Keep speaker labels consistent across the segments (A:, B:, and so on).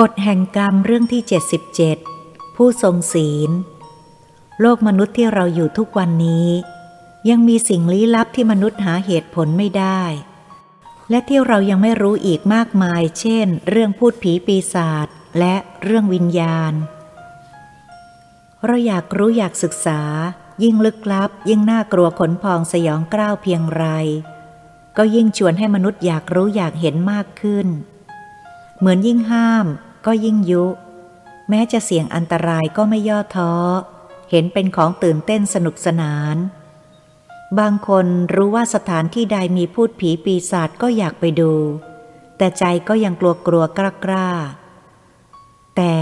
A: กฎแห่งกรรมเรื่องที่ 77 ผู้ทรงศีล โลกมนุษย์ที่เราอยู่ทุกวันนี้ ยังมีสิ่งลี้ลับที่มนุษย์หาเหตุผลไม่ได้ และที่เรายังไม่รู้อีกมากมาย เช่น เรื่องพูดผีปีศาจและเรื่องวิญญาณ เราอยากรู้อยากศึกษา ยิ่งลึกลับ ยิ่งน่ากลัวขนพองสยองกล้าวเพียงไร ก็ยิ่งชวนให้มนุษย์อยากรู้อยากเห็นมากขึ้น เหมือนยิ่งห้ามก็ยิ่งยุ แม้จะเสี่ยงอันตรายก็ไม่ย่อท้อ เห็นเป็นของตื่นเต้นสนุกสนาน บางคนรู้ว่าสถานที่ใดมีพูดผีปีศาจก็อยากไปดู แต่ใจก็ยังกลัวกลัวกล้ากล้าแต่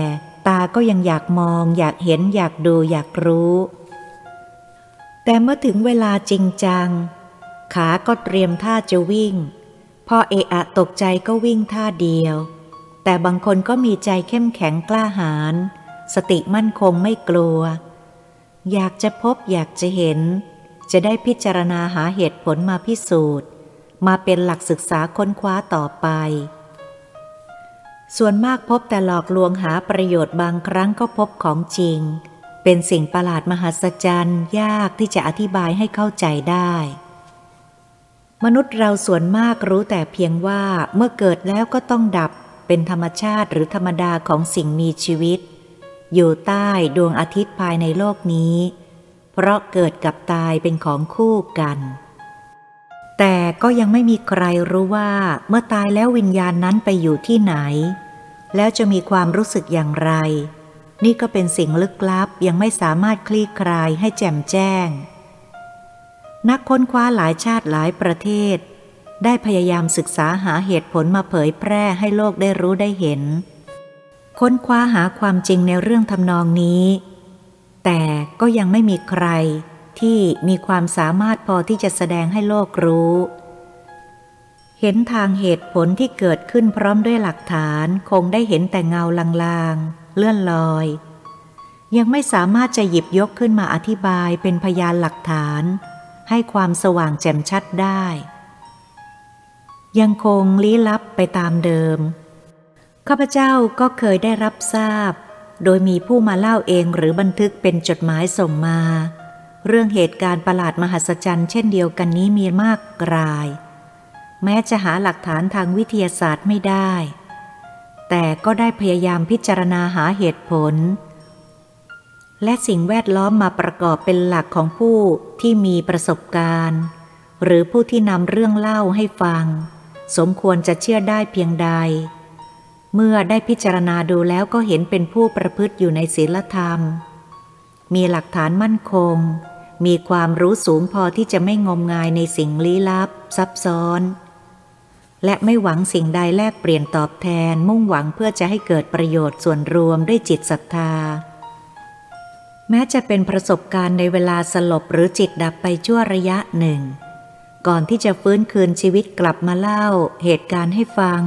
A: ตาก็ยังอยากมอง อยากเห็นอยากดูอยากรู้ แต่เมื่อถึงเวลาจริงจัง ขาก็เตรียมท่าจะวิ่ง พอเอะอะตกใจก็วิ่งท่าเดียว แต่บางคนก็มีใจเข้มแข็งกล้าหาญสติมั่นคงไม่กลัว อยากจะพบอยากจะเห็น จะได้พิจารณาหาเหตุผลมาพิสูจน์ มาเป็นหลักศึกษาค้นคว้าต่อไป ส่วนมากพบแต่หลอกลวงหาประโยชน์บางครั้งก็พบของจริง เป็นสิ่งประหลาดมหัศจรรย์ยากที่จะอธิบายให้เข้าใจได้มนุษย์เราส่วนมากรู้แต่เพียงว่าเมื่อเกิดแล้วก็ต้องดับ เป็นธรรมชาติหรือธรรมดาของสิ่งมีชีวิต อยู่ใต้ดวงอาทิตย์ภายในโลกนี้ เพราะเกิดกับตายเป็นของคู่กัน แต่ก็ยังไม่มีใครรู้ว่าเมื่อตายแล้ววิญญาณนั้นไปอยู่ที่ไหน แล้วจะมีความรู้สึกอย่างไร นี่ก็เป็นสิ่งลึกลับยังไม่สามารถคลี่คลายให้แจ่มแจ้ง นักค้นคว้าหลายชาติหลายประเทศ ได้พยายามศึกษาหาเหตุผลมาเผยแพร่ให้โลกได้รู้ได้เห็น ค้นคว้าหาความจริงในเรื่องทำนองนี้ แต่ก็ยังไม่มีใครที่มีความสามารถพอที่จะแสดงให้โลกรู้ เห็นทางเหตุผลที่เกิดขึ้นพร้อมด้วยหลักฐานคงได้เห็นแต่เงาลางๆ เลื่อนลอย ยังไม่สามารถจะหยิบยกขึ้นมาอธิบายเป็นพยานหลักฐาน ให้ความสว่างแจ่มชัดได้ ยังคงลี้ลับไปตามเดิม ข้าพเจ้าก็เคยได้รับทราบ โดยมีผู้มาเล่าเองหรือบันทึกเป็นจดหมายส่งมา เรื่องเหตุการณ์ประหลาดมหัศจรรย์เช่นเดียวกันนี้มีมากราย แม้จะหาหลักฐานทางวิทยาศาสตร์ไม่ได้ แต่ก็ได้พยายามพิจารณาหาเหตุผล และสิ่งแวดล้อมมาประกอบเป็นหลักของผู้ที่มีประสบการณ์ หรือผู้ที่นำเรื่องเล่าให้ฟัง สมควรจะเชื่อได้เพียงใด เมื่อได้พิจารณาดูแล้วก็เห็นเป็นผู้ประพฤติอยู่ในศีลธรรม มีหลักฐานมั่นคง มีความรู้สูงพอที่จะไม่งมงายในสิ่งลี้ลับ ซับซ้อน และไม่หวังสิ่งใดแลกเปลี่ยนตอบแทนมุ่งหวังเพื่อจะให้เกิดประโยชน์ส่วนรวมด้วยจิตศรัทธา แม้จะเป็นประสบการณ์ในเวลาสลบหรือจิตดับไปชั่วระยะหนึ่ง ก่อนที่จะฟื้นคืนชีวิตกลับมาเล่าเหตุการณ์ให้ฟัง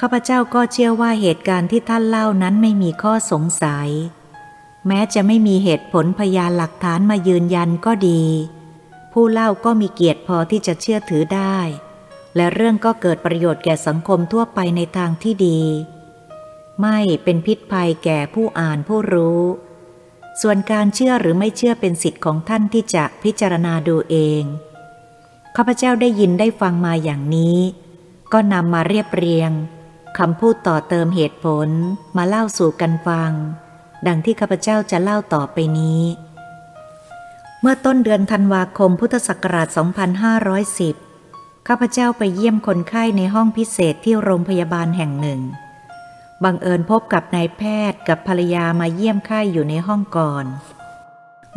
A: ข้าพเจ้าก็เชื่อว่าเหตุการณ์ที่ท่านเล่านั้นไม่มีข้อสงสัย แม้จะไม่มีเหตุผลพยานหลักฐานมายืนยันก็ดี ผู้เล่าก็มีเกียรติพอที่จะเชื่อถือได้ และเรื่องก็เกิดประโยชน์แก่สังคมทั่วไปในทางที่ดี ไม่เป็นพิษภัยแก่ผู้อ่านผู้รู้ ส่วนการเชื่อหรือไม่เชื่อเป็นสิทธิ์ของท่านที่จะพิจารณาดูเอง ข้าพเจ้าได้ยินได้ฟังมาอย่างนี้ ก็นำมาเรียบเรียงคำพูดต่อเติมเหตุผลมาเล่าสู่กันฟัง ดังที่ข้าพเจ้าจะเล่าต่อไปนี้ เมื่อต้นเดือนธันวาคมพุทธศักราช 2510 ข้าพเจ้าไปเยี่ยมคนไข้ในห้องพิเศษที่โรงพยาบาลแห่งหนึ่ง บังเอิญพบกับนายแพทย์กับภรรยามาเยี่ยมไข้อยู่ในห้องก่อน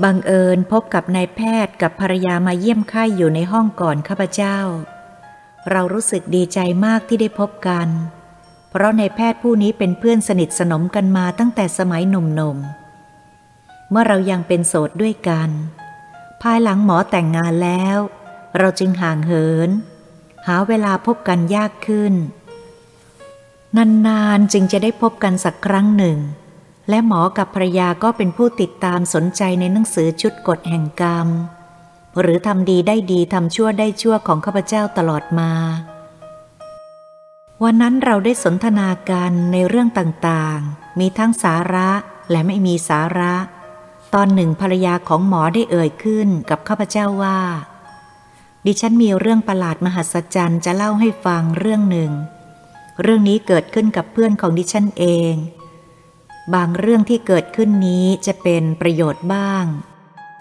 A: บังเอิญพบกับนายแพทย์กับภรรยามาเยี่ยมไข้ยอยู่ในห้องก่อนข้าพเจ้า เรารู้สึกดีใจมากที่ได้พบกัน เพราะนายแพทย์ผู้นี้เป็นเพื่อนสนิทสนมกันมาตั้งแต่สมัยหนุ่มๆ เมื่อเรายังเป็นโสดด้วยกัน ภายหลังหมอแต่งงานแล้ว เราจึงห่างเหิน หาเวลาพบกันยากขึ้น นานๆจึงจะได้พบกันสักครั้งหนึ่ง และหมอกับภรรยาก็เป็นผู้ติดตามสนใจในหนังสือชุดกฎแห่งกรรม หรือทำดีได้ดีทำชั่วได้ชั่วของข้าพเจ้าตลอดมา วันนั้นเราได้สนทนากันในเรื่องต่างๆ มีทั้งสาระและไม่มีสาระ ตอนหนึ่งภรรยาของหมอได้เอ่ยขึ้นกับข้าพเจ้าว่า ดิฉันมีเรื่องประหลาดมหัศจรรย์จะเล่าให้ฟังเรื่องหนึ่ง เรื่องนี้เกิดขึ้นกับเพื่อนของดิฉันเอง บางเรื่องที่เกิดขึ้นนี้จะเป็นประโยชน์บ้าง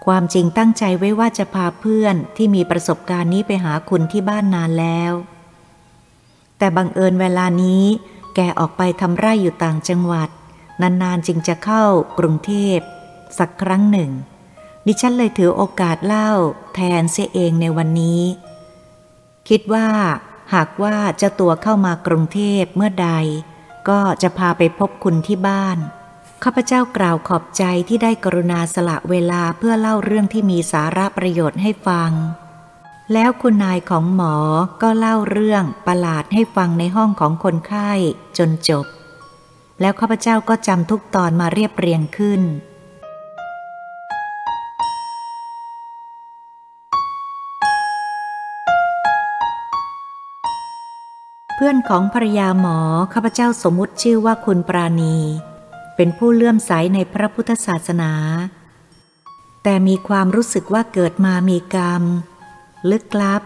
A: ความจริงตั้งใจไว้ว่าจะพาเพื่อนที่มีประสบการณ์นี้ไปหาคุณที่บ้านนานแล้ว แต่บังเอิญเวลานี้ แกออกไปทำไร่อยู่ต่างจังหวัด นานๆจึงจะเข้ากรุงเทพ สักครั้งหนึ่ง ดิฉันเลยถือโอกาสเล่าแทนเสียเองในวันนี้ คิดว่าหากว่าเจ้าตัวเข้ามากรุงเทพเมื่อใด ก็จะพาไปพบคุณที่บ้าน ข้าพเจ้ากล่าวขอบใจที่ได้กรุณาสละเวลาเพื่อเล่าเรื่องที่มีสาระประโยชน์ให้ฟัง แล้วคุณนายของหมอก็เล่าเรื่องประหลาดให้ฟังในห้องของคนไข้จนจบ แล้วข้าพเจ้าก็จำทุกตอนมาเรียบเรียงขึ้น เพื่อนของภรยาหมอข้าพเจ้าสมมุติชื่อว่าคุณปราณี เป็นผู้เลื่อมใสในพระพุทธศาสนา แต่มีความรู้สึกว่าเกิดมามีกรรม ลึกลับ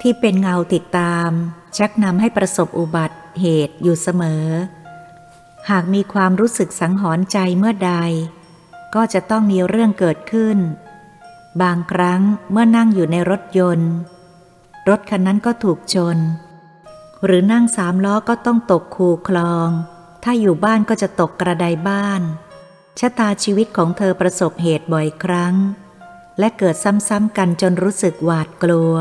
A: ที่เป็นเงาติดตาม ชักนำให้ประสบอุบัติเหตุอยู่เสมอ หากมีความรู้สึกสังหรณ์ใจเมื่อใด ก็จะต้องมีเรื่องเกิดขึ้น บางครั้งเมื่อนั่งอยู่ในรถยนต์ รถคันนั้นก็ถูกชน หรือนั่งสามล้อก็ต้องตกคูคลอง ถ้าอยู่บ้านก็จะตกกระไดบ้าน ชะตาชีวิตของเธอประสบเหตุบ่อยครั้ง และเกิดซ้ำๆกันจนรู้สึกหวาดกลัว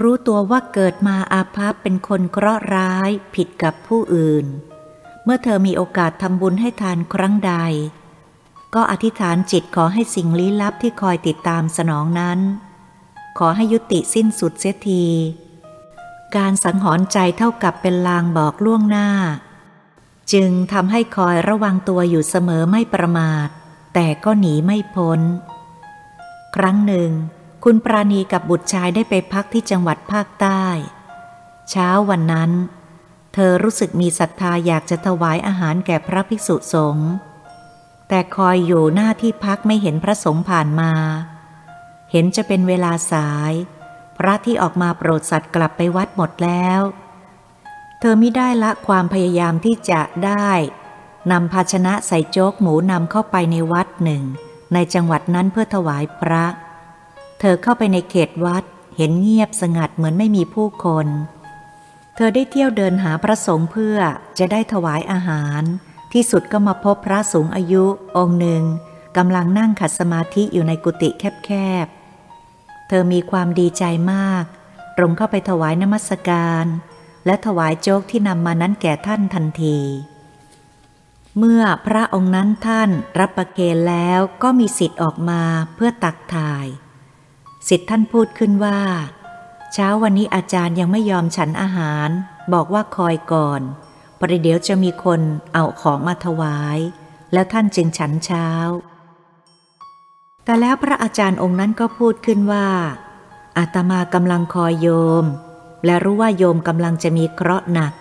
A: รู้ตัวว่าเกิดมาอาภัพเป็นคนเคราะห์ร้ายผิดกับผู้อื่น เมื่อเธอมีโอกาสทำบุญให้ทานครั้งใด ก็อธิษฐานจิตขอให้สิ่งลี้ลับที่คอยติดตามสนองนั้น ขอให้ยุติสิ้นสุดเสียที การสังหรณ์ใจเท่ากับเป็นลางบอกล่วงหน้า จึงทำให้คอยระวังตัวอยู่เสมอไม่ประมาท แต่ก็หนีไม่พ้น ครั้งหนึ่ง คุณปราณีกับบุตรชายได้ไปพักที่จังหวัดภาคใต้ เช้าวันนั้น เธอรู้สึกมีศรัทธาอยากจะถวายอาหารแก่พระภิกษุสงฆ์แต่คอยอยู่หน้าที่พักไม่เห็นพระสงฆ์ผ่านมา เห็นจะเป็นเวลาสาย พระที่ออกมาโปรดสัตว์กลับไปวัดหมดแล้ว เธอไม่ได้ละความพยายามที่จะได้นำภาชนะใส่โจ๊กหมูนำเข้าไปในวัดหนึ่ง ในจังหวัดนั้นเพื่อถวายพระ เธอเข้าไปในเขตวัด เห็นเงียบสงัดเหมือนไม่มีผู้คน เธอได้เที่ยวเดินหาพระสงฆ์เพื่อจะได้ถวายอาหาร ที่สุดก็มาพบพระสูงอายุองค์หนึ่งกำลังนั่งขัดสมาธิอยู่ในกุฏิแคบๆ เธอมีความดีใจมาก ตรงเข้าไปถวายนมัสการ และถวายโจ๊กที่นำมานั้นแก่ท่านทันที เมื่อพระองค์นั้นท่านรับประเคนแล้วก็มีสิทธิ์ออกมาเพื่อตักถ่าย สิทธิ์ท่านพูดขึ้นว่า เช้าวันนี้อาจารย์ยังไม่ยอมฉันอาหาร บอกว่าคอยก่อนประเดี๋ยวจะมีคนเอาของมาถวาย แล้วท่านจึงฉันเช้า แต่แล้วพระอาจารย์องค์นั้นก็พูดขึ้นว่าอาตมากำลังคอยโยม และรู้ว่าโยมกำลังจะมีเคราะห์หนัก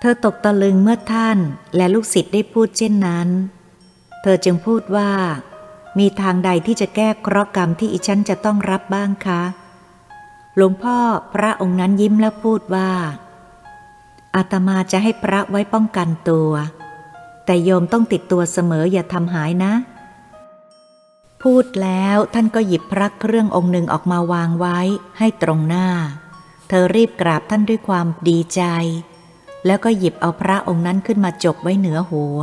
A: เธอตกตะลึงเมื่อท่านและลูกศิษย์ได้พูดเช่นนั้น เธอจึงพูดว่า มีทางใดที่จะแก้เคราะห์กรรมที่อิฉันจะต้องรับบ้างคะ หลวงพ่อพระองค์นั้นยิ้มแล้วพูดว่า อาตมาจะให้พระไว้ป้องกันตัว แต่โยมต้องติดตัวเสมออย่าทำหายนะ พูดแล้วท่านก็หยิบพระเครื่ององค์หนึ่งออกมาวางไว้ให้ตรงหน้า เธอรีบกราบท่านด้วยความดีใจ แล้วก็หยิบเอาพระองค์นั้นขึ้นมาจบไว้เหนือหัว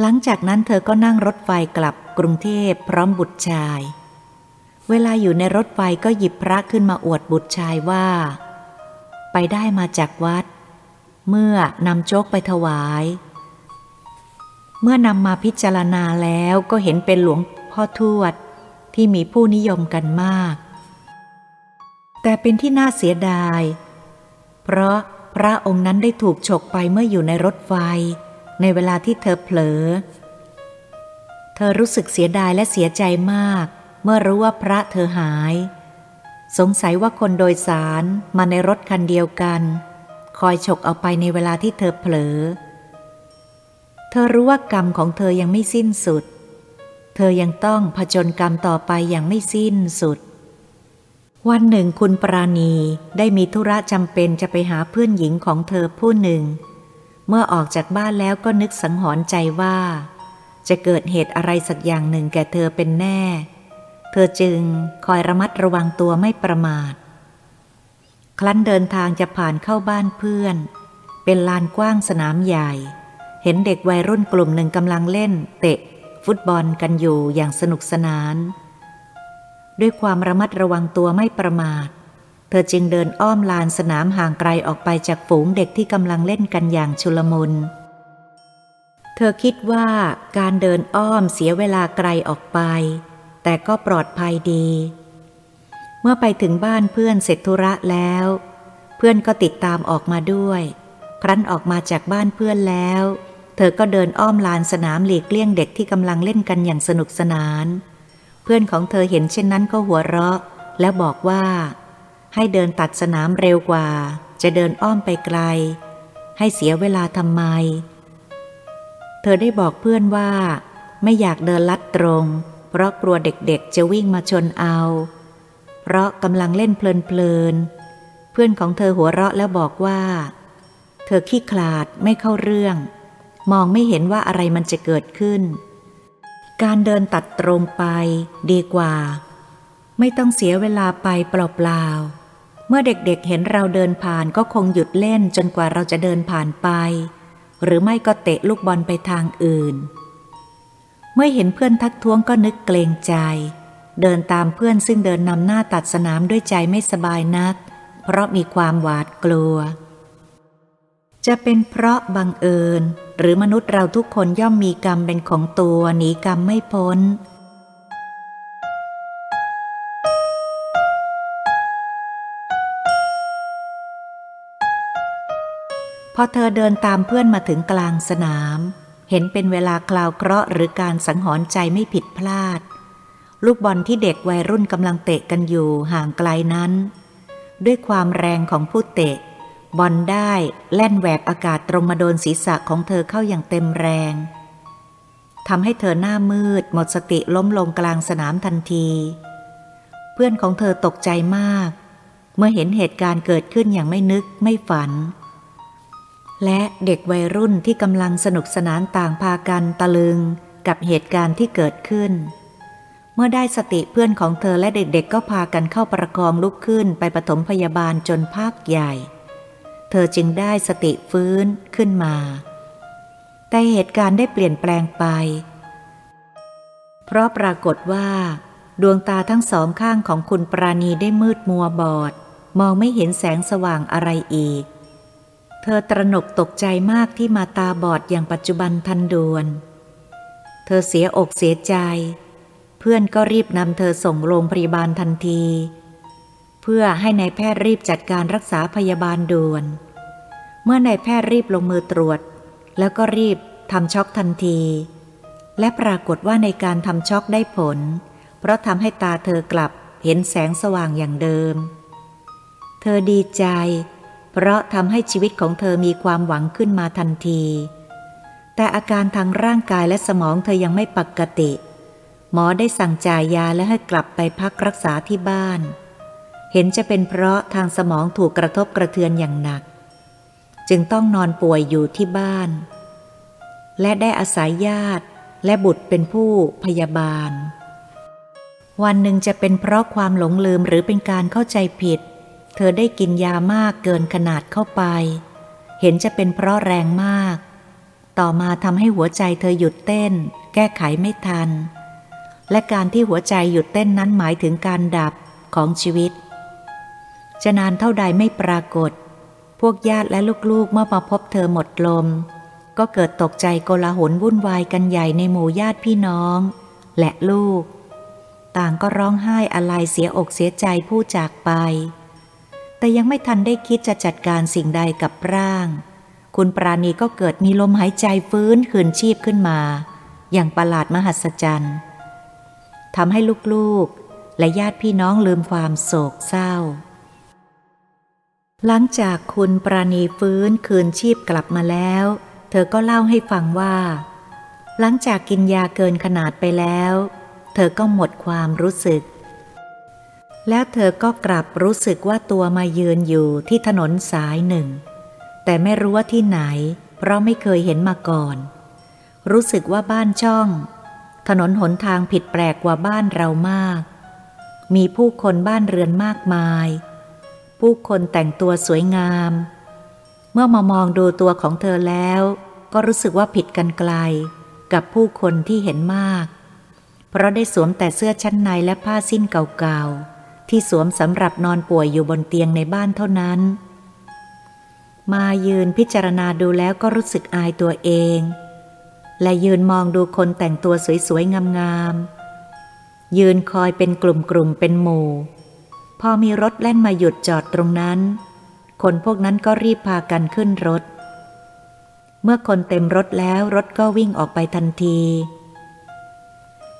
A: หลังจากนั้นเธอก็นั่งรถไฟกลับกรุงเทพพร้อมบุตรชาย เวลาอยู่ในรถไฟก็หยิบพระขึ้นมาอวดบุตรชายว่า ไปได้มาจากวัด เมื่อนำโจกไปถวาย เมื่อนำมาพิจารณาแล้วก็เห็นเป็นหลวง พ่อทวดที่มีผู้นิยมกันมาก แต่เป็นที่น่าเสียดาย เพราะพระองค์นั้นได้ถูกฉกไปเมื่ออยู่ในรถไฟ ในเวลาที่เธอเผลอ เธอรู้สึกเสียดายและเสียใจมาก เมื่อรู้ว่าพระเธอหาย สงสัยว่าคนโดยสารมาในรถคันเดียวกัน คอยฉกเอาไปในเวลาที่เธอเผลอ เธอรู้ว่ากรรมของเธอยังไม่สิ้นสุด เธอยังต้องผจญกรรมต่อไปอย่างไม่สิ้นสุด วันหนึ่งคุณปราณีได้มีธุระจำเป็นจะไปหาเพื่อนหญิงของเธอผู้หนึ่ง เมื่อออกจากบ้านแล้วก็นึกสังหรณ์ใจว่า จะเกิดเหตุอะไรสักอย่างหนึ่งแก่เธอเป็นแน่ เธอจึงคอยระมัดระวังตัวไม่ประมาท ครั้นเดินทางจะผ่านเข้าบ้านเพื่อน เป็นลานกว้างสนามใหญ่ เห็นเด็กวัยรุ่นกลุ่มหนึ่งกำลังเล่น เตะ ฟุตบอลกันอยู่อย่างสนุกสนาน ด้วยความระมัดระวังตัวไม่ประมาท เธอจึงเดินอ้อมลานสนามห่างไกลออกไปจากฝูงเด็กที่กำลังเล่นกันอย่างชุลมุน เธอคิดว่าการเดินอ้อมเสียเวลาไกลออกไป แต่ก็ปลอดภัยดี เมื่อไปถึงบ้านเพื่อนเสร็จธุระแล้ว เพื่อนก็ติดตามออกมาด้วย ครั้นออกมาจากบ้านเพื่อนแล้ว เธอก็เดินอ้อมลานสนามหลีกเลี่ยงเด็กที่กำลังเล่นกันอย่างสนุกสนาน เพื่อนของเธอเห็นเช่นนั้นก็หัวเราะ แล้วบอกว่า ให้เดินตัดสนามเร็วกว่า จะเดินอ้อมไปไกล ให้เสียเวลาทำไม เธอได้บอกเพื่อนว่า ไม่อยากเดินลัดตรง เพราะกลัวเด็กๆจะวิ่งมาชนเอา เพราะกำลังเล่นเพลินๆเพื่อนของเธอหัวเราะแล้วบอกว่า เธอขี้ขลาดไม่เข้าเรื่อง มองไม่เห็นว่าอะไรมันจะเกิดขึ้น การเดินตัดตรงไปดีกว่า ไม่ต้องเสียเวลาไปเปล่าๆ เมื่อเด็กๆเห็นเราเดินผ่านก็คงหยุดเล่นจนกว่าเราจะเดินผ่านไป หรือไม่ก็เตะลูกบอลไปทางอื่น เมื่อเห็นเพื่อนทักท้วงก็นึกเกรงใจ เดินตามเพื่อนซึ่งเดินนำหน้าตัดสนามด้วยใจไม่สบายนัก เพราะมีความหวาดกลัวจะเป็นเพราะบังเอิญ หรือมนุษย์เราทุกคนย่อมมีกรรมเป็นของตัวหนีกรรมไม่พ้น พอเธอเดินตามเพื่อนมาถึงกลางสนาม เห็นเป็นเวลาคลาวเคราะห์หรือการสังหรณ์ใจไม่ผิดพลาด ลูกบอลที่เด็กวัยรุ่นกำลังเตะกันอยู่ห่างไกลนั้น ด้วยความแรงของผู้เตะ บอลได้แล่นแหวกอากาศตรงมาโดนศีรษะของเธอเข้าอย่างเต็มแรงทำให้เธอหน้ามืด หมดสติล้มลงกลางสนามทันที เพื่อนของเธอตกใจมาก เมื่อเห็นเหตุการณ์เกิดขึ้นอย่างไม่นึกไม่ฝัน และเด็กวัยรุ่นที่กำลังสนุกสนานต่างพากันตะลึงกับเหตุการณ์ที่เกิดขึ้น เมื่อได้สติเพื่อนของเธอและเด็กๆก็พากันเข้าประคองลุกขึ้นไปปฐมพยาบาลจนภาคใหญ่ เธอจึงได้สติฟื้นขึ้นมา แต่เหตุการณ์ได้เปลี่ยนแปลงไป เพราะปรากฏว่า ดวงตาทั้งสองข้างของคุณปราณีได้มืดมัวบอด มองไม่เห็นแสงสว่างอะไรอีก เธอตระหนกตกใจมากที่มาตาบอดอย่างปัจจุบันทันด่วน เธอเสียอกเสียใจ เพื่อนก็รีบนำเธอส่งโรงพยาบาลทันที เพื่อให้ในายแพทย์รีบจัดการรักษาพยาบาลด่วน เมื่อนายแพทย์รีบลงมือตรวจ แล้วก็รีบทำช็อกทันที และปรากฏว่าในการทำช็อกได้ผล เพราะทำให้ตาเธอกลับเห็นแสงสว่างอย่างเดิม เธอดีใจ เพราะทำให้ชีวิตของเธอมีความหวังขึ้นมาทันที แต่อาการทางร่างกายและสมองเธอยังไม่ปกติ หมอได้สั่งจ่ายยาและให้กลับไปพักรักษาที่บ้าน เห็นจะเป็นเพราะทางสมองถูกกระทบกระเทือนอย่างหนัก จึงต้องนอนป่วยอยู่ที่บ้าน และได้อาศัยญาติและบุตรเป็นผู้พยาบาล วันหนึ่งจะเป็นเพราะความหลงลืมหรือเป็นการเข้าใจผิด เธอได้กินยามากเกินขนาดเข้าไป เห็นจะเป็นเพราะแรงมาก ต่อมาทำให้หัวใจเธอหยุดเต้น แก้ไขไม่ทัน และการที่หัวใจหยุดเต้นนั้นหมายถึงการดับของชีวิต จะนานเท่าใดไม่ปรากฏ พวกญาติและลูกๆเมื่อมาพบเธอหมดลม ก็เกิดตกใจโกลาหลวุ่นวายกันใหญ่ในหมู่ญาติพี่น้อง และลูก ต่างก็ร้องไห้อะไรเสียอกเสียใจผู้จากไป แต่ยังไม่ทันได้คิดจะจัดการสิ่งใดกับร่าง คุณปราณีก็เกิดมีลมหายใจฟื้นคืนชีพขึ้นมา อย่างประหลาดมหัศจรรย์ทำให้ลูกๆ และญาติพี่น้องลืมความโศกเศร้า หลังจากคุณปราณีฟื้นคืนชีพกลับมาแล้ว เธอก็เล่าให้ฟังว่า หลังจากกินยาเกินขนาดไปแล้ว เธอก็หมดความรู้สึก แล้วเธอก็กลับรู้สึกว่าตัวมายืนอยู่ที่ถนนสายหนึ่ง แต่ไม่รู้ว่าที่ไหน เพราะไม่เคยเห็นมาก่อน รู้สึกว่าบ้านช่อง ถนนหนทางผิดแปลกกว่าบ้านเรามาก มีผู้คนบ้านเรือนมากมาย ผู้คนแต่งตัวสวยงาม เมื่อมามองดูตัวของเธอแล้ว ก็รู้สึกว่าผิดกันไกล กับผู้คนที่เห็นมาก เพราะได้สวมแต่เสื้อชั้นในและผ้าสิ้นเก่าๆ ที่สวมสำหรับนอนป่วยอยู่บนเตียงในบ้านเท่านั้น มายืนพิจารณาดูแล้วก็รู้สึกอายตัวเอง และยืนมองดูคนแต่งตัวสวยๆงามๆยืนคอยเป็นกลุ่มๆเป็นหมู่ อมีรถแล่นมาหยุดจอดตรงนั้น คนพวกนั้นก็รีบพากันขึ้นรถ เมื่อคนเต็มรถแล้วรถก็วิ่งออกไปทันที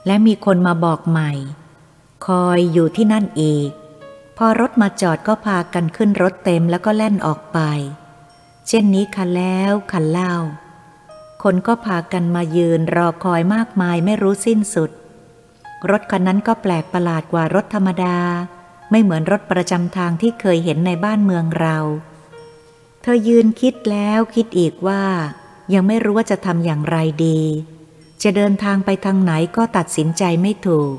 A: และมีคนมาบอกใหม่ คอยอยู่ที่นั่นอีก พอรถมาจอดก็พากันขึ้นรถเต็มแล้วก็แล่นออกไป เช่นนี้คันแล้วคันเล่า คนก็พากันมายืนรอคอยมากมายไม่รู้สิ้นสุด รถคันนั้นก็แปลกประหลาดกว่ารถธรรมดา ไม่เหมือนรถประจำทางที่เคยเห็นในบ้านเมืองเรา เธอยืนคิดแล้วคิดอีกว่า ยังไม่รู้ว่าจะทำอย่างไรดี จะเดินทางไปทางไหนก็ตัดสินใจไม่ถูก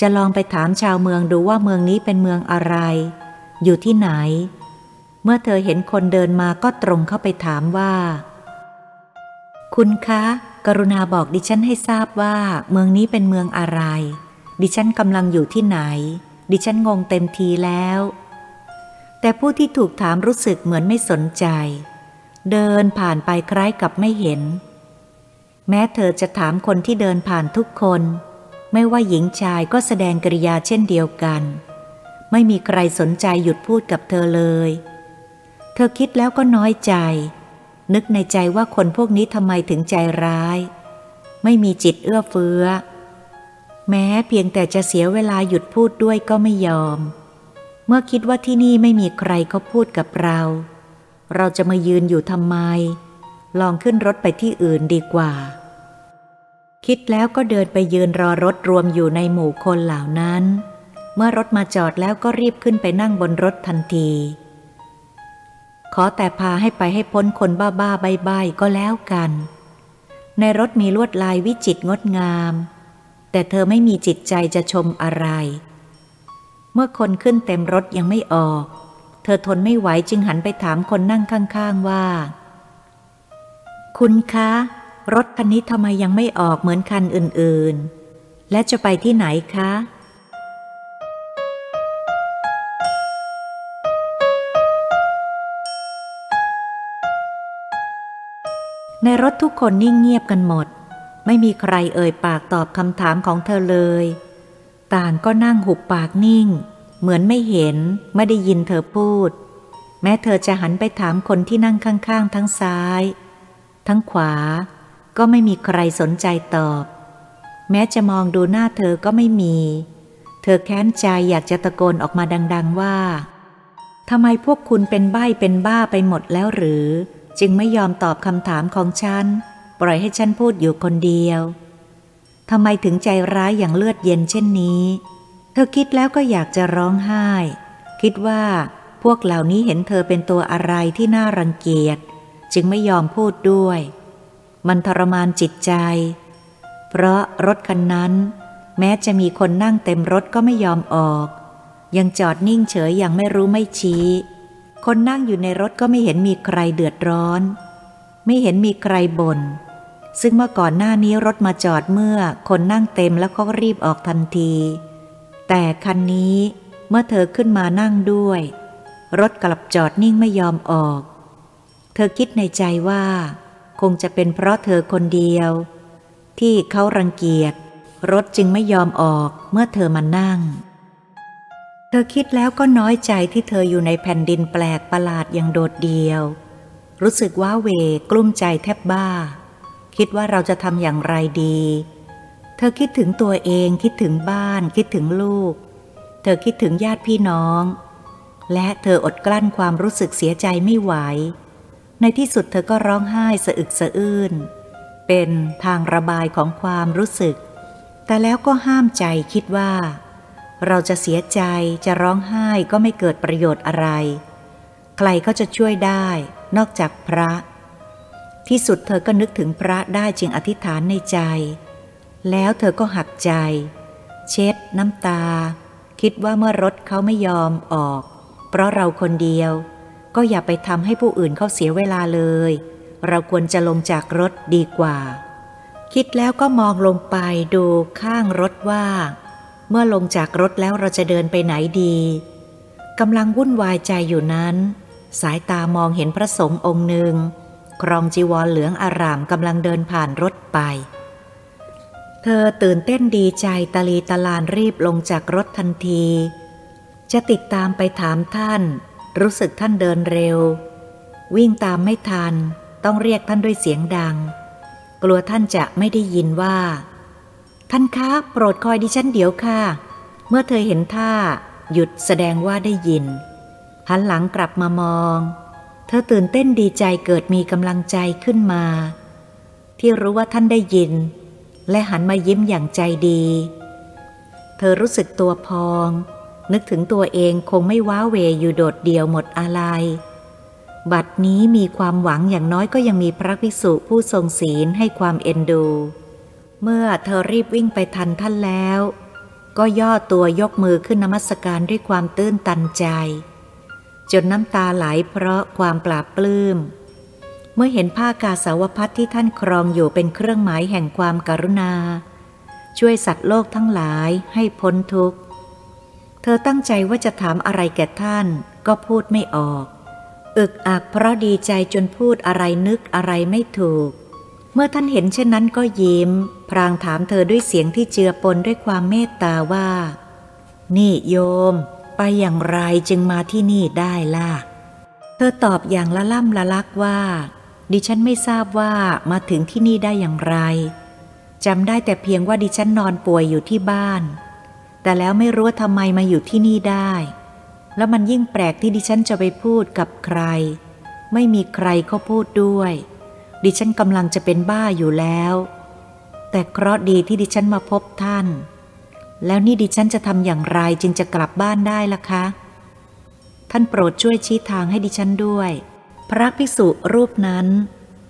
A: จะลองไปถามชาวเมืองดูว่าเมืองนี้เป็นเมืองอะไร อยู่ที่ไหน เมื่อเธอเห็นคนเดินมาก็ตรงเข้าไปถามว่า คุณคะ กรุณาบอกดิฉันให้ทราบว่า เมืองนี้เป็นเมืองอะไร ดิฉันกำลังอยู่ที่ไหน ดิฉันงงเต็มทีแล้ว แต่ผู้ที่ถูกถามรู้สึกเหมือนไม่สนใจ เดินผ่านไปคล้ายกับไม่เห็น แม้เธอจะถามคนที่เดินผ่านทุกคน ไม่ว่าหญิงชายก็แสดงกริยาเช่นเดียวกัน ไม่มีใครสนใจหยุดพูดกับเธอเลย เธอคิดแล้วก็น้อยใจ นึกในใจว่าคนพวกนี้ทำไมถึงใจร้าย ไม่มีจิตเอื้อเฟื้อ แม้เพียงแต่จะเสียเวลาหยุดพูดด้วยก็ไม่ยอม เมื่อคิดว่าที่นี่ไม่มีใครเขาพูดกับเรา เราจะมายืนอยู่ทำไม ลองขึ้นรถไปที่อื่นดีกว่า คิดแล้วก็เดินไปยืนรอรถรวมอยู่ในหมู่คนเหล่านั้น เมื่อรถมาจอดแล้วก็รีบขึ้นไปนั่งบนรถทันที ขอแต่พาให้ไปให้พ้นคนบ้าบ้าใบใบก็แล้วกัน ในรถมีลวดลายวิจิตรงดงาม แต่เธอไม่มีจิตใจจะชมอะไร เมื่อคนขึ้นเต็มรถยังไม่ออก เธอทนไม่ไหวจึงหันไปถามคนนั่งข้างๆว่า คุณคะ รถคันนี้ทำไมยังไม่ออกเหมือนคันอื่นๆ และจะไปที่ไหนคะในรถทุกคนนิ่งเงียบกันหมด ไม่มีใครเอ่ยปากตอบคำถามของเธอเลย ต่างก็นั่งหุบปากนิ่ง เหมือนไม่เห็นไม่ได้ยินเธอพูด แม้เธอจะหันไปถามคนที่นั่งข้างๆ ทั้งซ้าย ทั้งขวา ก็ไม่มีใครสนใจตอบ แม้จะมองดูหน้าเธอก็ไม่มี เธอแค้นใจอยากจะตะโกนออกมาดัง ๆว่าทำไมพวกคุณเป็นใบ้เป็นบ้าไปหมดแล้วหรือ จึงไม่ยอมตอบคำถามของฉัน ปล่อยให้ฉันพูดอยู่คนเดียวทำไมถึงใจร้ายอย่างเลือดเย็นเช่นนี้ เธอคิดแล้วก็อยากจะร้องไห้ คิดว่าพวกเหล่านี้เห็นเธอเป็นตัวอะไรที่น่ารังเกียจ จึงไม่ยอมพูดด้วย มันทรมานจิตใจ เพราะรถคันนั้น แม้จะมีคนนั่งเต็มรถก็ไม่ยอมออก ยังจอดนิ่งเฉยอย่างไม่รู้ไม่ชี้ คนนั่งอยู่ในรถก็ไม่เห็นมีใครเดือดร้อน ไม่เห็นมีใครบน่น ซึ่งเมื่อก่อนหน้านี้รถมาจอดเมื่อคนนั่งเต็มแล้วก็รีบออกทันที แต่คันนี้เมื่อเธอขึ้นมานั่งด้วย รถกลับจอดนิ่งไม่ยอมออก เธอคิดในใจว่า คงจะเป็นเพราะเธอคนเดียว ที่เขารังเกียจ รถจึงไม่ยอมออกเมื่อเธอมานั่ง เธอคิดแล้วก็น้อยใจที่เธออยู่ในแผ่นดินแปลกประหลาดอย่างโดดเดียว รู้สึกว่าเวกลุ้มใจแทบบ้า คิดว่าเราจะทำอย่างไรดี เธอคิดถึงตัวเองคิดถึงบ้าน คิดถึงลูก เธอคิดถึงญาติพี่น้อง และเธออดกลั้นความรู้สึกเสียใจไม่ไหว ในที่สุดเธอก็ร้องไห้สะอึกสะอื้น เป็นทางระบายของความรู้สึก แต่แล้วก็ห้ามใจคิดว่า เราจะเสียใจจะร้องไห้ก็ไม่เกิดประโยชน์อะไร ใครก็จะช่วยได้ นอกจากพระ ที่สุดเธอก็นึกถึงพระได้จึงอธิษฐานในใจ แล้วเธอก็หักใจ เช็ดน้ำตา คิดว่าเมื่อรถเขาไม่ยอมออก เพราะเราคนเดียว ก็อย่าไปทำให้ผู้อื่นเขาเสียเวลาเลย เราควรจะลงจากรถดีกว่า คิดแล้วก็มองลงไปดูข้างรถว่า เมื่อลงจากรถแล้วเราจะเดินไปไหนดีกำลังวุ่นวายใจอยู่นั้น สายตามองเห็นพระสงฆ์องค์หนึ่ง ครองจีวรเหลืองอารามกำลังเดินผ่านรถไป เธอตื่นเต้นดีใจตะลีตะลานรีบลงจากรถทันที จะติดตามไปถามท่าน รู้สึกท่านเดินเร็ว วิ่งตามไม่ทัน ต้องเรียกท่านด้วยเสียงดัง กลัวท่านจะไม่ได้ยินว่า ท่านคะโปรดคอยดิฉันเดี๋ยวค่ะ เมื่อเธอเห็นท่าหยุดแสดงว่าได้ยิน หันหลังกลับมามอง เธอตื่นเต้นดีใจเกิดมีกำลังใจขึ้นมา ที่รู้ว่าท่านได้ยิน และหันมายิ้มอย่างใจดี เธอรู้สึกตัวพอง นึกถึงตัวเองคงไม่ว้าเวอยู่โดดเดี่ยวหมดอะไรบัดนี้มีความหวังอย่างน้อยก็ยังมีพระภิกษุผู้ทรงศีลให้ความเอ็นดู เมื่อเธอรีบวิ่งไปทันท่านแล้ว ก็ย่อตัวยกมือขึ้นนมัสการด้วยความตื้นตันใจ จนน้ำตาไหลเพราะความปราบปลื้ม เมื่อเห็นผ้ากาสาวพัดที่ท่านครองอยู่เป็นเครื่องหมายแห่งความกรุณา ช่วยสัตว์โลกทั้งหลายให้พ้นทุกข์ เธอตั้งใจว่าจะถามอะไรแก่ท่านก็พูดไม่ออก อึกอักเพราะดีใจจนพูดอะไรนึกอะไรไม่ถูก เมื่อท่านเห็นเช่นนั้นก็ยิ้ม พรางถามเธอด้วยเสียงที่เจือปนด้วยความเมตตาว่า นี่โยม ไปอย่างไรจึงมาที่นี่ได้ล่ะ เธอตอบอย่างละล่ำละลักว่า ดิฉันไม่ทราบว่ามาถึงที่นี่ได้อย่างไรจำได้แต่เพียงว่าดิฉันนอนป่วยอยู่ที่บ้าน แต่แล้วไม่รู้ว่าทำไมมาอยู่ที่นี่ได้ แล้วมันยิ่งแปลกที่ดิฉันจะไปพูดกับใคร ไม่มีใครเขาพูดด้วย ดิฉันกำลังจะเป็นบ้าอยู่แล้ว แต่เคราะดีที่ดิฉันมาพบท่าน แล้วนี่ดิฉันจะทำอย่างไรจึงจะกลับบ้านได้ล่ะคะ ท่านโปรดช่วยชี้ทางให้ดิฉันด้วย พระภิกษุรูปนั้น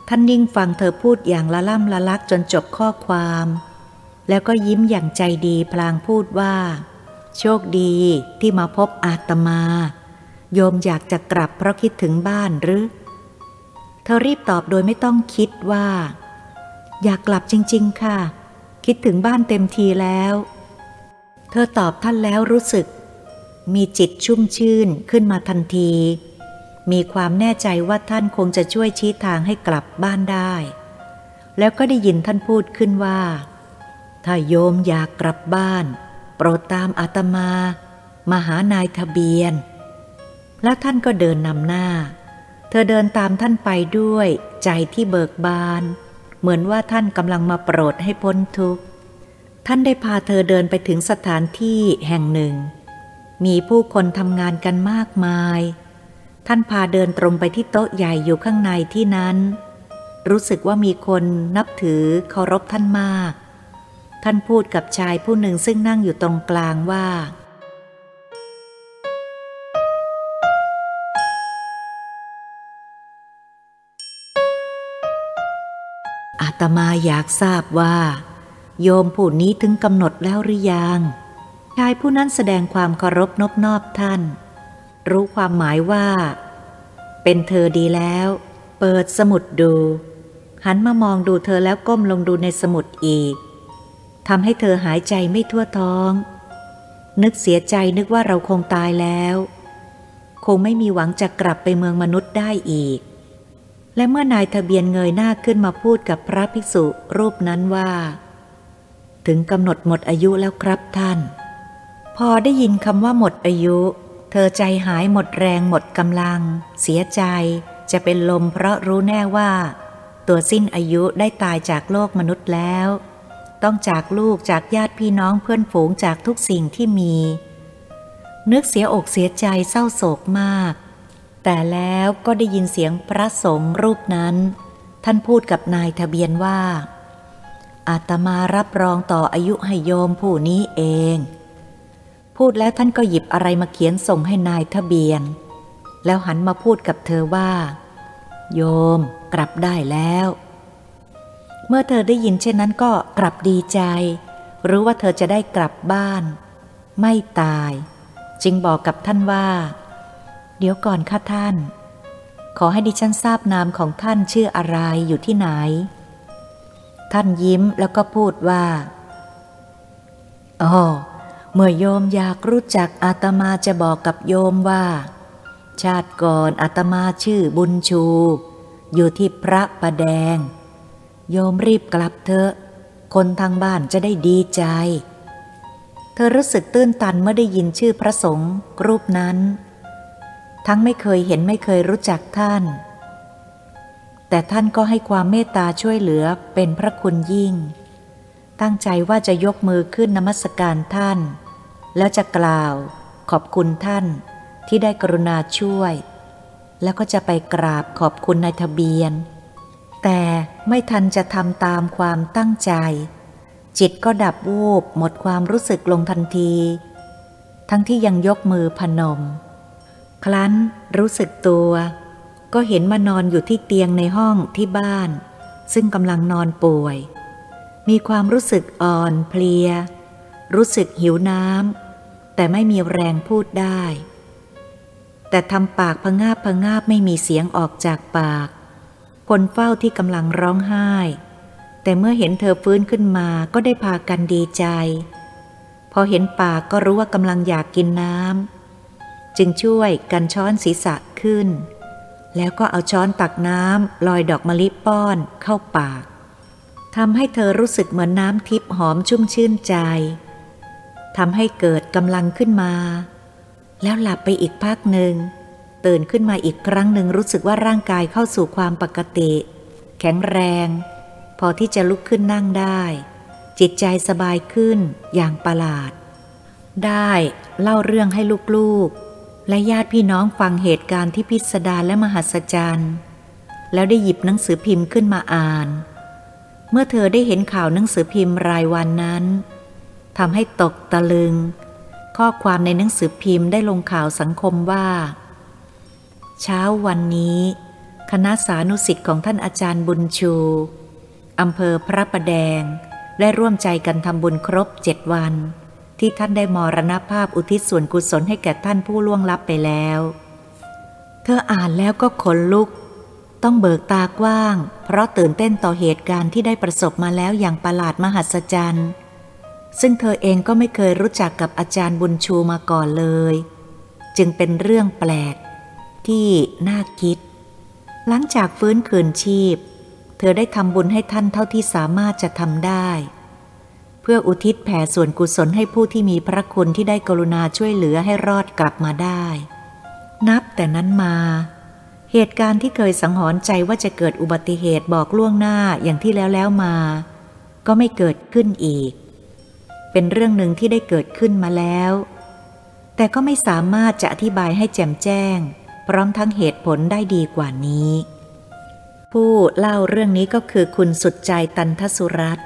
A: ท่านนิ่งฟังเธอพูดอย่างละล่ำละลักจนจบข้อความ แล้วก็ยิ้มอย่างใจดีพลางพูดว่า โชคดีที่มาพบอาตมา โยมอยากจะกลับเพราะคิดถึงบ้านหรือ เธอรีบตอบโดยไม่ต้องคิดว่า อยากกลับจริง ๆ ค่ะ คิดถึงบ้านเต็มทีแล้ว เธอตอบท่านแล้วรู้สึก มีจิตชุ่มชื่นขึ้นมาทันที มีความแน่ใจว่าท่านคงจะช่วยชี้ทางให้กลับบ้านได้ แล้วก็ได้ยินท่านพูดขึ้นว่า ถ้าโยมอยากกลับบ้าน โปรดตามอาตมา มาหานายทะเบียน แล้วท่านก็เดินนำหน้า เธอเดินตามท่านไปด้วย ใจที่เบิกบาน เหมือนว่าท่านกำลังมาโปรดให้พ้นทุกข์ ท่านได้พาเธอเดินไปถึงสถานที่แห่งหนึ่ง มีผู้คนทำงานกันมากมาย ท่านพาเดินตรงไปที่โต๊ะใหญ่อยู่ข้างในที่นั้น รู้สึกว่ามีคนนับถือเคารพท่านมาก ท่านพูดกับชายผู้หนึ่งซึ่งนั่งอยู่ตรงกลางว่าอาตมาอยากทราบว่า โยมผู้นี้ถึงกำหนดแล้วหรือยัง ชายผู้นั้นแสดงความเคารพนบนอบท่าน รู้ความหมายว่า เป็นเธอดีแล้ว เปิดสมุดดู หันมามองดูเธอแล้วก้มลงดูในสมุดอีกทำให้เธอหายใจไม่ทั่วท้อง นึกเสียใจนึกว่าเราคงตายแล้ว คงไม่มีหวังจะกลับไปเมืองมนุษย์ได้อีก และเมื่อนายทะเบียนเงยหน้าขึ้นมาพูดกับพระภิกษุรูปนั้นว่า ถึงกำหนดหมดอายุแล้วครับท่าน พอได้ยินคำว่าหมดอายุ เธอใจหายหมดแรงหมดกำลัง เสียใจ จะเป็นลมเพราะรู้แน่ว่า ตัวสิ้นอายุได้ตายจากโลกมนุษย์แล้ว ต้องจากลูกจากญาติพี่น้องเพื่อนฝูงจากทุกสิ่งที่มี นึกเสียอกเสียใจเศร้าโศกมาก แต่แล้วก็ได้ยินเสียงพระสงฆ์รูปนั้น ท่านพูดกับนายทะเบียนว่า อาตมารับรองต่ออายุให้โยมผู้นี้เอง พูดแล้วท่านก็หยิบอะไรมาเขียนส่งให้นายทะเบียน แล้วหันมาพูดกับเธอว่า โยมกลับได้แล้ว เมื่อเธอได้ยินเช่นนั้นก็กลับดีใจ รู้ว่าเธอจะได้กลับบ้าน ไม่ตาย จึงบอกกับท่านว่า เดี๋ยวก่อนค่ะท่าน ขอให้ดิฉันทราบนามของท่านชื่ออะไรอยู่ที่ไหน ท่านยิ้มแล้วก็พูดว่าอ๋อเมื่อโยมอยากรู้จักอาตมาจะบอกกับโยมว่า ชาติก่อนอาตมาชื่อบุญชู อยู่ที่พระประแดง โยมรีบกลับเถอะ คนทางบ้านจะได้ดีใจ เธอรู้สึกตื้นตันเมื่อได้ยินชื่อพระสงฆ์รูปนั้น ทั้งไม่เคยเห็นไม่เคยรู้จักท่าน แต่ท่านก็ให้ความเมตตาช่วยเหลือเป็นพระคุณยิ่ง ตั้งใจว่าจะยกมือขึ้นนมัสการท่าน แล้วจะกล่าว ขอบคุณท่านที่ได้กรุณาช่วย แล้วก็จะไปกราบขอบคุณนายทะเบียน แต่ไม่ทันจะทำตามความตั้งใจ จิตก็ดับวูบหมดความรู้สึกลงทันที ทั้งที่ยังยกมือพนมครั้นรู้สึกตัว ก็เห็นมานอนอยู่ที่เตียงในห้องที่บ้าน ซึ่งกำลังนอนป่วย มีความรู้สึกอ่อนเพลีย รู้สึกหิวน้ำแต่ไม่มีแรงพูดได้ แต่ทำปากพงาบพงาบไม่มีเสียงออกจากปาก คนเฝ้าที่กำลังร้องไห้ แต่เมื่อเห็นเธอฟื้นขึ้นมาก็ได้พากันดีใจ พอเห็นปากก็รู้ว่ากำลังอยากกินน้ำจึงช่วยกันช้อนศีรษะขึ้น แล้วก็เอาช้อนตักน้ำลอยดอกมะลิป้อนเข้าปากทำให้เธอรู้สึกเหมือนน้ำทิพย์หอมชุ่มชื่นใจทำให้เกิดกำลังขึ้นมา แล้วหลับไปอีกพักหนึ่ง ตื่นขึ้นมาอีกครั้งหนึ่งรู้สึกว่าร่างกายเข้าสู่ความปกติ แข็งแรง พอที่จะลุกขึ้นนั่งได้ จิตใจสบายขึ้นอย่างประหลาด ได้เล่าเรื่องให้ลูกๆ และญาติพี่น้องฟังเหตุการณ์ที่พิสดารและมหัศจรรย์ แล้วได้หยิบหนังสือพิมพ์ขึ้นมาอ่าน เมื่อเธอได้เห็นข่าวหนังสือพิมพ์รายวันนั้นทำให้ตกตะลึง ข้อความในหนังสือพิมพ์ได้ลงข่าวสังคมว่า เช้าวันนี้ คณะสานุสิทธิ์ของท่านอาจารย์บุญชูอำเภอพระประแดง ได้ร่วมใจกันทำบุญครบเจ็ดวัน ที่ท่านได้มรณภาพอุทิศส่วนกุศลให้แก่ท่านผู้ล่วงลับไปแล้ว เธออ่านแล้วก็ขนลุก ต้องเบิกตากว้าง เพราะตื่นเต้นต่อเหตุการณ์ที่ได้ประสบมาแล้วอย่างประหลาดมหัศจรรย์ ซึ่งเธอเองก็ไม่เคยรู้จักกับอาจารย์บุญชูมาก่อนเลย จึงเป็นเรื่องแปลก ที่น่าคิด หลังจากฟื้นคืนชีพ เธอได้ทำบุญให้ท่านเท่าที่สามารถจะทำได้ เพื่ออุทิศแผ่ส่วนกุศลให้ผู้ที่มีพระคุณที่ได้กรุณาช่วยเหลือให้รอดกลับมาได้ นับแต่นั้นมา เหตุการณ์ที่เคยสังหรณ์ใจว่าจะเกิดอุบัติเหตุบอกล่วงหน้าอย่างที่แล้วแล้วมา ก็ไม่เกิดขึ้นอีก เป็นเรื่องหนึ่งที่ได้เกิดขึ้นมาแล้ว แต่ก็ไม่สามารถจะอธิบายให้แจ่มแจ้ง พร้อมทั้งเหตุผลได้ดีกว่านี้ ผู้เล่าเรื่องนี้ก็คือคุณสุดใจตันทสุรัตน